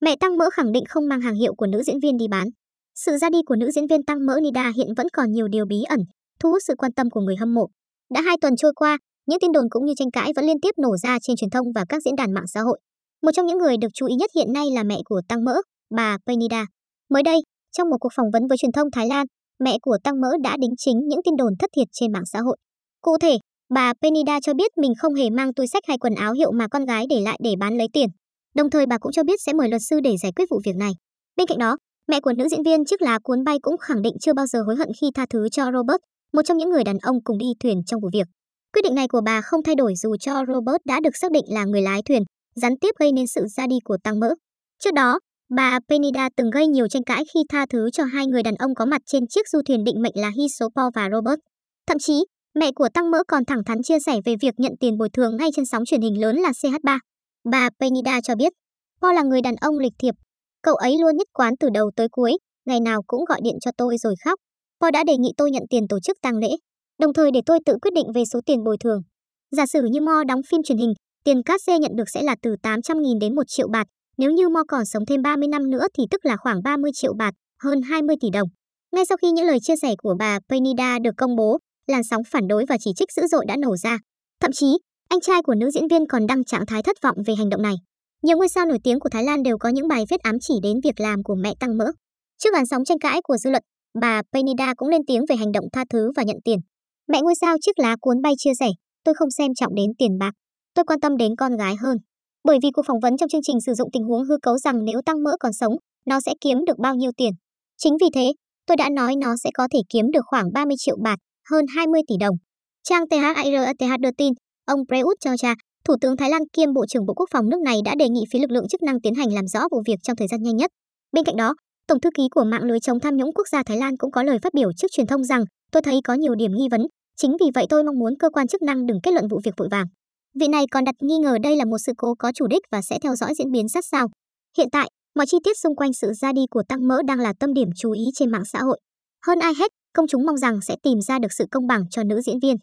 Mẹ Tăng Mỡ khẳng định không mang hàng hiệu của nữ diễn viên đi bán. Sự ra đi của nữ diễn viên Tăng Mỡ Nida hiện vẫn còn nhiều điều bí ẩn, thu hút sự quan tâm của người hâm mộ. Đã hai tuần trôi qua, những tin đồn cũng như tranh cãi vẫn liên tiếp nổ ra trên truyền thông và các diễn đàn mạng xã hội. Một trong những người được chú ý nhất hiện nay là mẹ của Tăng Mỡ, bà Penida. Mới đây, trong một cuộc phỏng vấn với truyền thông Thái Lan, mẹ của Tăng Mỡ đã đính chính những tin đồn thất thiệt trên mạng xã hội. Cụ thể, bà Penida cho biết mình không hề mang túi sách hay quần áo hiệu mà con gái để lại để bán lấy tiền. Đồng thời bà cũng cho biết sẽ mời luật sư để giải quyết vụ việc này. Bên cạnh đó, mẹ của nữ diễn viên chiếc lá cuốn bay cũng khẳng định chưa bao giờ hối hận khi tha thứ cho Robert, một trong những người đàn ông cùng đi thuyền trong vụ việc. Quyết định này của bà không thay đổi dù cho Robert đã được xác định là người lái thuyền, gián tiếp gây nên sự ra đi của Tăng Mỡ. Trước đó, bà Penida từng gây nhiều tranh cãi khi tha thứ cho hai người đàn ông có mặt trên chiếc du thuyền định mệnh là Hisopo và Robert. Thậm chí, mẹ của Tăng Mỡ còn thẳng thắn chia sẻ về việc nhận tiền bồi thường ngay trên sóng truyền hình lớn là CH3. Bà Penida cho biết, Paul là người đàn ông lịch thiệp. Cậu ấy luôn nhất quán từ đầu tới cuối, ngày nào cũng gọi điện cho tôi rồi khóc. Paul đã đề nghị tôi nhận tiền tổ chức tang lễ, đồng thời để tôi tự quyết định về số tiền bồi thường. Giả sử như Mo đóng phim truyền hình, tiền cát xê nhận được sẽ là từ 800.000 đến 1 triệu bạt. Nếu như Mo còn sống thêm 30 năm nữa thì tức là khoảng 30 triệu bạt, hơn 20 tỷ đồng. Ngay sau khi những lời chia sẻ của bà Penida được công bố, làn sóng phản đối và chỉ trích dữ dội đã nổ ra. Thậm chí, anh trai của nữ diễn viên còn đăng trạng thái thất vọng về hành động này. Nhiều ngôi sao nổi tiếng của Thái Lan đều có những bài viết ám chỉ đến việc làm của mẹ tăng mỡ. Trước làn sóng tranh cãi của dư luận, bà Penida cũng lên tiếng về hành động tha thứ và nhận tiền. Mẹ ngôi sao chiếc lá cuốn bay chia sẻ, tôi không xem trọng đến tiền bạc, tôi quan tâm đến con gái hơn. Bởi vì cuộc phỏng vấn trong chương trình sử dụng tình huống hư cấu rằng nếu tăng mỡ còn sống, nó sẽ kiếm được bao nhiêu tiền. Chính vì thế, tôi đã nói nó sẽ có thể kiếm được khoảng 30 triệu bạc, hơn 20 tỷ đồng. Trang THIRATH đưa tin, ông Prayut Chacha, Thủ tướng Thái Lan kiêm Bộ trưởng Bộ Quốc phòng nước này đã đề nghị phía lực lượng chức năng tiến hành làm rõ vụ việc trong thời gian nhanh nhất. Bên cạnh đó, Tổng thư ký của mạng lưới chống tham nhũng quốc gia Thái Lan cũng có lời phát biểu trước truyền thông rằng, tôi thấy có nhiều điểm nghi vấn, chính vì vậy tôi mong muốn cơ quan chức năng đừng kết luận vụ việc vội vàng. Vị này còn đặt nghi ngờ đây là một sự cố có chủ đích và sẽ theo dõi diễn biến sát sao. Hiện tại, mọi chi tiết xung quanh sự ra đi của Tăng Mỡ đang là tâm điểm chú ý trên mạng xã hội. Hơn ai hết, công chúng mong rằng sẽ tìm ra được sự công bằng cho nữ diễn viên.